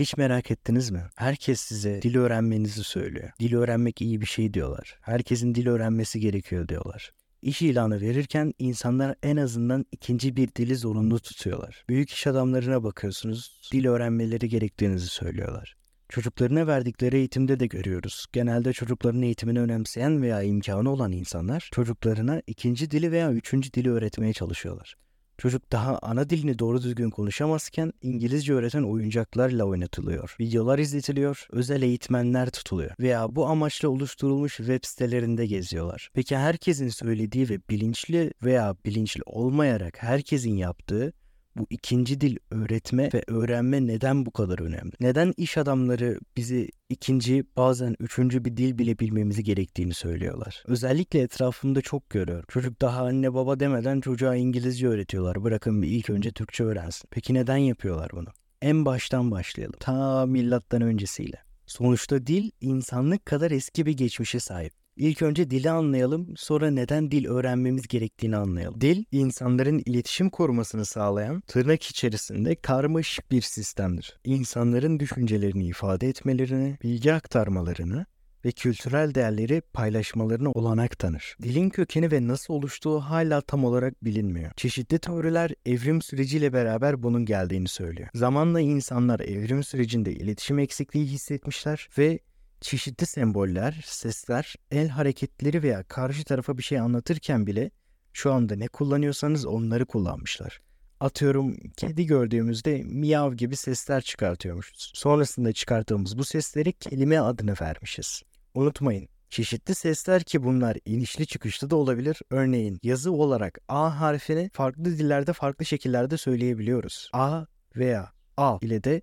Hiç merak ettiniz mi? Herkes size dil öğrenmenizi söylüyor. Dil öğrenmek iyi bir şey diyorlar. Herkesin dil öğrenmesi gerekiyor diyorlar. İş ilanı verirken insanlar en azından ikinci bir dili zorunlu tutuyorlar. Büyük iş adamlarına bakıyorsunuz, dil öğrenmeleri gerektiğinizi söylüyorlar. Çocuklarına verdikleri eğitimde de görüyoruz. Genelde çocukların eğitimini önemseyen veya imkanı olan insanlar çocuklarına ikinci dili veya üçüncü dili öğretmeye çalışıyorlar. Çocuk daha ana dilini doğru düzgün konuşamazken İngilizce öğreten oyuncaklarla oynatılıyor. Videolar izletiliyor, özel eğitmenler tutuluyor veya bu amaçla oluşturulmuş web sitelerinde geziyorlar. Peki herkesin söylediği ve bilinçli veya bilinçli olmayarak herkesin yaptığı bu ikinci dil öğretme ve öğrenme neden bu kadar önemli? Neden iş adamları bizi ikinci bazen üçüncü bir dil bile bilmemizi gerektiğini söylüyorlar. Özellikle etrafımda çok görüyorum. Çocuk daha anne baba demeden çocuğa İngilizce öğretiyorlar. Bırakın bir ilk önce Türkçe öğrensin. Peki neden yapıyorlar bunu? En baştan başlayalım. Ta milattan öncesiyle. Sonuçta dil insanlık kadar eski bir geçmişe sahip. İlk önce dili anlayalım, sonra neden dil öğrenmemiz gerektiğini anlayalım. Dil, insanların iletişim korumasını sağlayan tırnak içerisinde karmaşık bir sistemdir. İnsanların düşüncelerini ifade etmelerini, bilgi aktarmalarını ve kültürel değerleri paylaşmalarına olanak tanır. Dilin kökeni ve nasıl oluştuğu hala tam olarak bilinmiyor. Çeşitli teoriler evrim süreciyle beraber bunun geldiğini söylüyor. Zamanla insanlar evrim sürecinde iletişim eksikliği hissetmişler ve çeşitli semboller, sesler, el hareketleri veya karşı tarafa bir şey anlatırken bile şu anda ne kullanıyorsanız onları kullanmışlar. Atıyorum kedi gördüğümüzde miyav gibi sesler çıkartıyormuşuz. Sonrasında çıkarttığımız bu sesleri kelime adını vermişiz. Unutmayın çeşitli sesler ki bunlar inişli çıkışlı da olabilir. Örneğin yazı olarak A harfini farklı dillerde farklı şekillerde söyleyebiliyoruz. A veya A ile de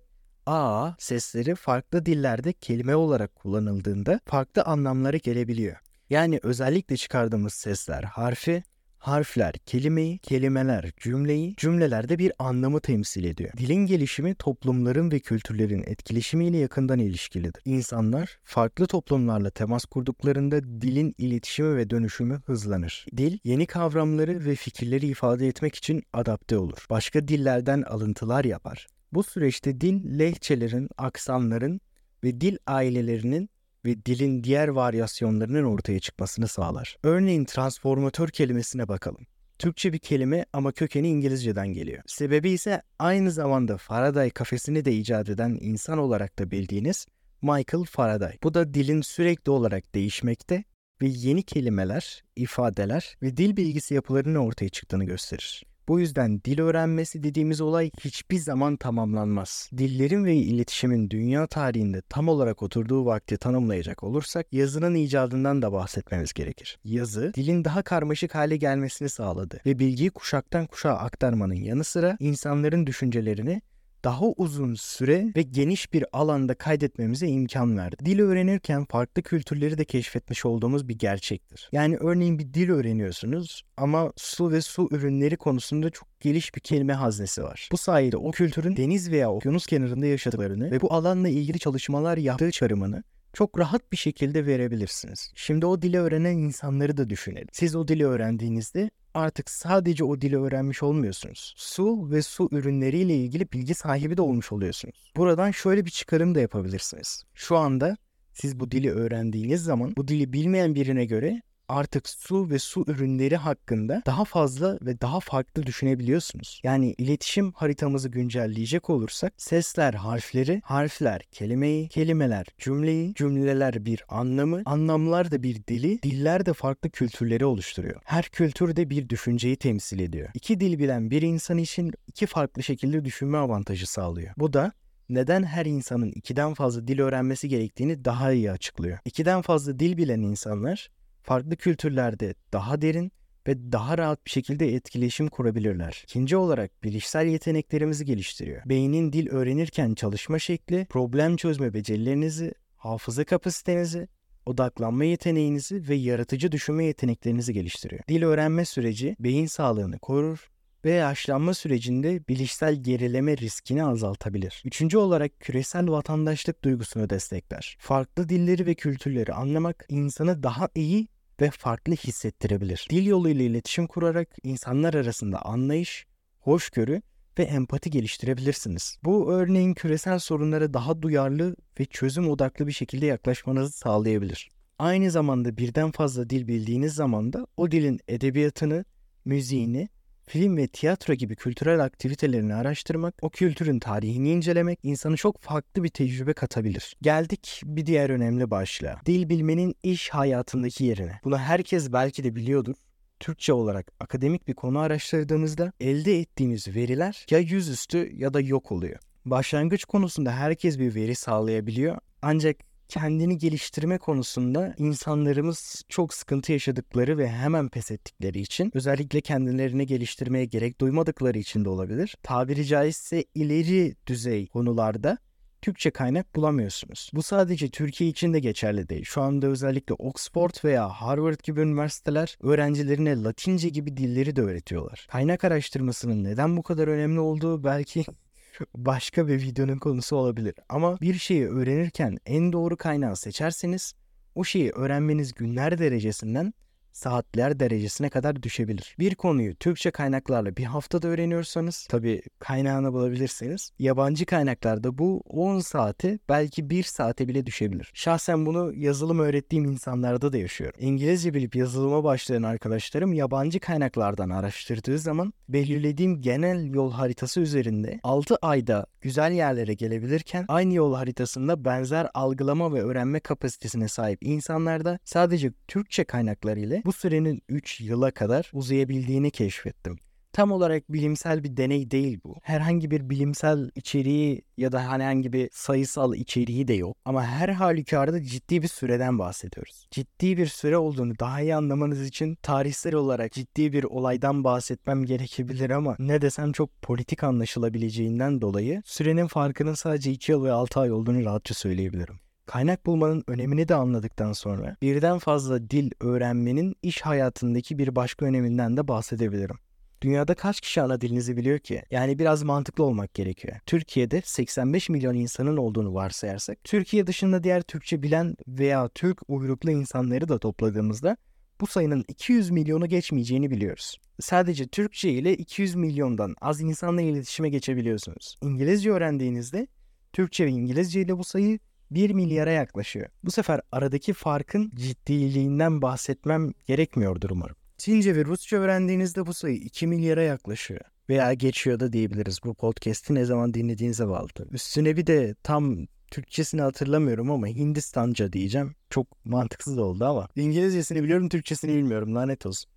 A sesleri farklı dillerde kelime olarak kullanıldığında farklı anlamlara gelebiliyor. Yani özellikle çıkardığımız sesler harfi, harfler kelimeyi, kelimeler cümleyi, cümlelerde bir anlamı temsil ediyor. Dilin gelişimi toplumların ve kültürlerin etkileşimiyle yakından ilişkilidir. İnsanlar farklı toplumlarla temas kurduklarında dilin iletişimi ve dönüşümü hızlanır. Dil yeni kavramları ve fikirleri ifade etmek için adapte olur. Başka dillerden alıntılar yapar. Bu süreçte dil lehçelerin, aksanların ve dil ailelerinin ve dilin diğer varyasyonlarının ortaya çıkmasını sağlar. Örneğin transformatör kelimesine bakalım. Türkçe bir kelime ama kökeni İngilizceden geliyor. Sebebi ise aynı zamanda Faraday kafesini de icat eden insan olarak da bildiğiniz Michael Faraday. Bu da dilin sürekli olarak değişmekte ve yeni kelimeler, ifadeler ve dil bilgisi yapılarının ortaya çıktığını gösterir. Bu yüzden dil öğrenmesi dediğimiz olay hiçbir zaman tamamlanmaz. Dillerin ve iletişimin dünya tarihinde tam olarak oturduğu vakti tanımlayacak olursak yazının icadından da bahsetmemiz gerekir. Yazı, dilin daha karmaşık hale gelmesini sağladı ve bilgiyi kuşaktan kuşağa aktarmanın yanı sıra insanların düşüncelerini daha uzun süre ve geniş bir alanda kaydetmemize imkan verdi. Dil öğrenirken farklı kültürleri de keşfetmiş olduğumuz bir gerçektir. Yani örneğin bir dil öğreniyorsunuz ama su ve su ürünleri konusunda çok geniş bir kelime haznesi var. Bu sayede o kültürün deniz veya okyanus kenarında yaşadıklarını ve bu alanla ilgili çalışmalar yaptığı çarımını çok rahat bir şekilde verebilirsiniz. Şimdi o dili öğrenen insanları da düşünelim. Siz o dili öğrendiğinizde artık sadece o dili öğrenmiş olmuyorsunuz. Su ve su ürünleriyle ilgili bilgi sahibi de olmuş oluyorsunuz. Buradan şöyle bir çıkarım da yapabilirsiniz. Şu anda siz bu dili öğrendiğiniz zaman bu dili bilmeyen birine göre artık su ve su ürünleri hakkında daha fazla ve daha farklı düşünebiliyorsunuz. Yani iletişim haritamızı güncelleyecek olursak sesler harfleri, harfler kelimeyi, kelimeler cümleyi, cümleler bir anlamı, anlamlar da bir dili, diller de farklı kültürleri oluşturuyor. Her kültür de bir düşünceyi temsil ediyor. İki dil bilen bir insan için iki farklı şekilde düşünme avantajı sağlıyor. Bu da neden her insanın ikiden fazla dil öğrenmesi gerektiğini daha iyi açıklıyor. İkiden fazla dil bilen insanlar farklı kültürlerde daha derin ve daha rahat bir şekilde etkileşim kurabilirler. İkinci olarak bilişsel yeteneklerimizi geliştiriyor. Beynin dil öğrenirken çalışma şekli, problem çözme becerilerinizi, hafıza kapasitenizi, odaklanma yeteneğinizi ve yaratıcı düşünme yeteneklerinizi geliştiriyor. Dil öğrenme süreci beyin sağlığını korur, ve yaşlanma sürecinde bilişsel gerileme riskini azaltabilir. Üçüncü olarak küresel vatandaşlık duygusunu destekler. Farklı dilleri ve kültürleri anlamak insanı daha iyi ve farklı hissettirebilir. Dil yoluyla iletişim kurarak insanlar arasında anlayış, hoşgörü ve empati geliştirebilirsiniz. Bu örneğin küresel sorunlara daha duyarlı ve çözüm odaklı bir şekilde yaklaşmanızı sağlayabilir. Aynı zamanda birden fazla dil bildiğiniz zaman da o dilin edebiyatını, müziğini, film ve tiyatro gibi kültürel aktivitelerini araştırmak, o kültürün tarihini incelemek insanı çok farklı bir tecrübe katabilir. Geldik bir diğer önemli başlığa. Dil bilmenin iş hayatındaki yerine. Bunu herkes belki de biliyordur. Türkçe olarak akademik bir konu araştırdığımızda elde ettiğimiz veriler ya yüzüstü ya da yok oluyor. Başlangıç konusunda herkes bir veri sağlayabiliyor. Ancak kendini geliştirme konusunda insanlarımız çok sıkıntı yaşadıkları ve hemen pes ettikleri için özellikle kendilerini geliştirmeye gerek duymadıkları için de olabilir. Tabiri caizse ileri düzey konularda Türkçe kaynak bulamıyorsunuz. Bu sadece Türkiye için de geçerli değil. Şu anda özellikle Oxford veya Harvard gibi üniversiteler öğrencilerine Latince gibi dilleri de öğretiyorlar. Kaynak araştırmasının neden bu kadar önemli olduğu belki başka bir videonun konusu olabilir. Ama bir şeyi öğrenirken en doğru kaynağı seçerseniz o şeyi öğrenmeniz günler derecesinden saatler derecesine kadar düşebilir. Bir konuyu Türkçe kaynaklarla bir haftada öğreniyorsanız tabi kaynağını bulabilirseniz yabancı kaynaklarda bu 10 saate belki 1 saate bile düşebilir. Şahsen bunu yazılım öğrettiğim insanlarda da yaşıyorum. İngilizce bilip yazılıma başlayan arkadaşlarım yabancı kaynaklardan araştırdığı zaman belirlediğim genel yol haritası üzerinde 6 ayda güzel yerlere gelebilirken aynı yol haritasında benzer algılama ve öğrenme kapasitesine sahip insanlarda sadece Türkçe kaynakları ile bu sürenin 3 yıla kadar uzayabildiğini keşfettim. Tam olarak bilimsel bir deney değil bu. Herhangi bir bilimsel içeriği ya da herhangi bir sayısal içeriği de yok. Ama her halükarda ciddi bir süreden bahsediyoruz. Ciddi bir süre olduğunu daha iyi anlamanız için tarihsel olarak ciddi bir olaydan bahsetmem gerekebilir ama ne desem çok politik anlaşılabileceğinden dolayı sürenin farkının sadece 2 yıl ve 6 ay olduğunu rahatça söyleyebilirim. Kaynak bulmanın önemini de anladıktan sonra birden fazla dil öğrenmenin iş hayatındaki bir başka öneminden de bahsedebilirim. Dünyada kaç kişi ana dilinizi biliyor ki? Yani biraz mantıklı olmak gerekiyor. Türkiye'de 85 milyon insanın olduğunu varsayarsak, Türkiye dışında diğer Türkçe bilen veya Türk uyruklu insanları da topladığımızda bu sayının 200 milyonu geçmeyeceğini biliyoruz. Sadece Türkçe ile 200 milyondan az insanla iletişime geçebiliyorsunuz. İngilizce öğrendiğinizde Türkçe ve İngilizce ile bu sayı 1 milyara yaklaşıyor. Bu sefer aradaki farkın ciddiliğinden bahsetmem gerekmiyordur umarım. Çince ve Rusça öğrendiğinizde bu sayı 2 milyara yaklaşıyor. Veya geçiyor da diyebiliriz. Bu podcast'i ne zaman dinlediğinize bağlı tabii. Üstüne bir de tam Türkçesini hatırlamıyorum ama Hindistanca diyeceğim. Çok mantıksız oldu ama. İngilizcesini biliyorum, Türkçesini bilmiyorum. Lanet olsun.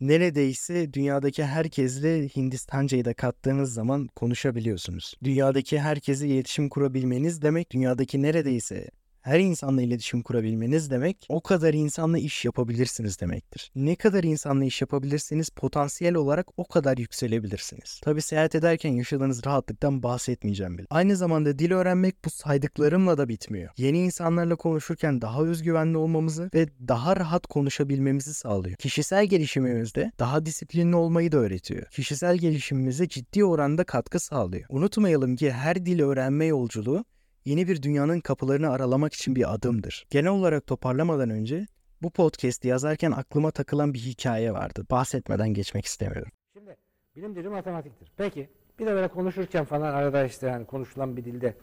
Neredeyse dünyadaki herkesle Hindistancayı da kattığınız zaman konuşabiliyorsunuz. Dünyadaki herkese iletişim kurabilmeniz demek dünyadaki neredeyse her insanla iletişim kurabilmeniz demek o kadar insanla iş yapabilirsiniz demektir. Ne kadar insanla iş yapabilirseniz potansiyel olarak o kadar yükselebilirsiniz. Tabi seyahat ederken yaşadığınız rahatlıktan bahsetmeyeceğim bile. Aynı zamanda dil öğrenmek bu saydıklarımla da bitmiyor. Yeni insanlarla konuşurken daha özgüvenli olmamızı ve daha rahat konuşabilmemizi sağlıyor. Kişisel gelişimimizde daha disiplinli olmayı da öğretiyor. Kişisel gelişimimize ciddi oranda katkı sağlıyor. Unutmayalım ki her dil öğrenme yolculuğu yeni bir dünyanın kapılarını aralamak için bir adımdır. Genel olarak toparlamadan önce bu podcast'i yazarken aklıma takılan bir hikaye vardı. Bahsetmeden geçmek istemiyorum. Şimdi bilim dili matematiktir. Peki bir de böyle konuşurken falan arada işte yani konuşulan bir dilde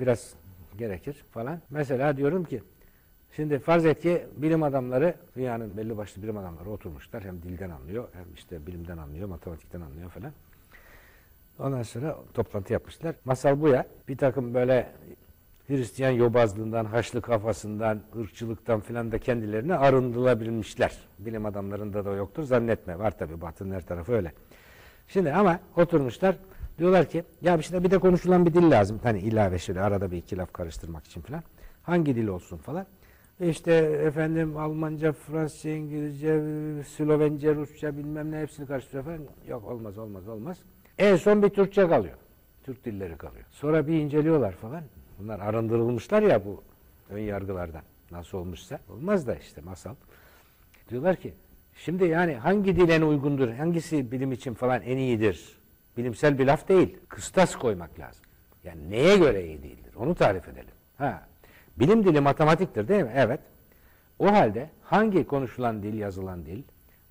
biraz gerekir falan. Mesela diyorum ki şimdi farz et ki bilim adamları dünyanın belli başlı bilim adamları oturmuşlar. Hem dilden anlıyor hem işte bilimden anlıyor, matematikten anlıyor falan. Ondan sonra toplantı yapmışlar. Masal bu ya. Bir takım böyle Hristiyan yobazlığından, haçlı kafasından, ırkçılıktan filan da kendilerini arındılabilmişler. Bilim adamlarında da yoktur zannetme. Var tabi batının her tarafı öyle. Şimdi ama oturmuşlar diyorlar ki ya işte bir de konuşulan bir dil lazım. Hani ilave şöyle arada bir iki laf karıştırmak için filan. Hangi dil olsun falan. E işte efendim Almanca, Fransızca, İngilizce, Slovence, Rusça bilmem ne hepsini karıştırıyor falan. Yok olmaz olmaz olmaz. En son bir Türkçe kalıyor. Türk dilleri kalıyor. Sonra bir inceliyorlar falan. Bunlar arındırılmışlar ya bu ön yargılardan. Nasıl olmuşsa. Olmaz da işte masal. Diyorlar ki şimdi yani hangi dil en uygundur? Hangisi bilim için falan en iyidir? Bilimsel bir laf değil. Kıstas koymak lazım. Yani neye göre iyi değildir? Onu tarif edelim. Ha. Bilim dili matematiktir değil mi? Evet. O halde hangi konuşulan dil, yazılan dil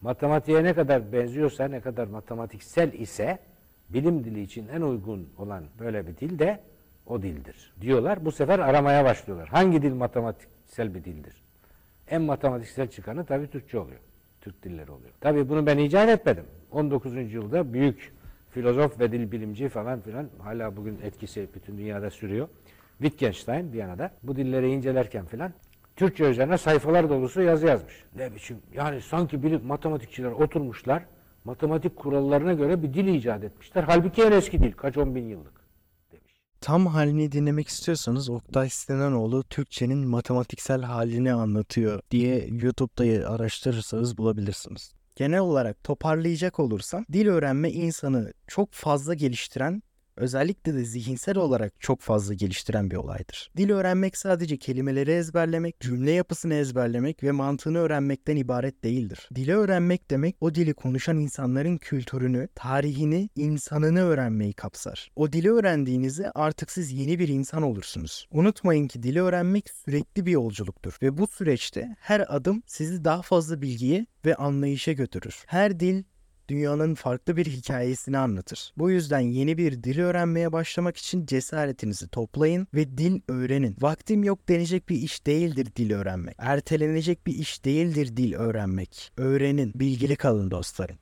matematiğe ne kadar benziyorsa, ne kadar matematiksel ise bilim dili için en uygun olan böyle bir dil de o dildir diyorlar. Bu sefer aramaya başlıyorlar. Hangi dil matematiksel bir dildir? En matematiksel çıkanı tabii Türkçe oluyor. Türk dilleri oluyor. Tabii bunu ben icat etmedim. 19. yüzyılda büyük filozof ve dil bilimci falan filan hala bugün etkisi bütün dünyada sürüyor. Wittgenstein Viyana'da bu dilleri incelerken filan Türkçe üzerine sayfalar dolusu yazı yazmış. Ne biçim yani sanki bilim matematikçiler oturmuşlar matematik kurallarına göre bir dil icat etmişler. Halbuki en eski dil kaç on bin yıllık. Tam halini dinlemek istiyorsanız Oktay Sinanoğlu Türkçenin matematiksel halini anlatıyor diye YouTube'da araştırırsanız bulabilirsiniz. Genel olarak toparlayacak olursam dil öğrenme insanı çok fazla geliştiren özellikle de zihinsel olarak çok fazla geliştiren bir olaydır. Dil öğrenmek sadece kelimeleri ezberlemek, cümle yapısını ezberlemek ve mantığını öğrenmekten ibaret değildir. Dili öğrenmek demek o dili konuşan insanların kültürünü, tarihini, insanını öğrenmeyi kapsar. O dili öğrendiğinizde artık siz yeni bir insan olursunuz. Unutmayın ki dili öğrenmek sürekli bir yolculuktur ve bu süreçte her adım sizi daha fazla bilgiye ve anlayışa götürür. Her dil dünyanın farklı bir hikayesini anlatır. Bu yüzden yeni bir dil öğrenmeye başlamak için cesaretinizi toplayın ve dil öğrenin. Vaktim yok denecek bir iş değildir dil öğrenmek. Ertelenecek bir iş değildir dil öğrenmek. Öğrenin, bilgili kalın dostlarım.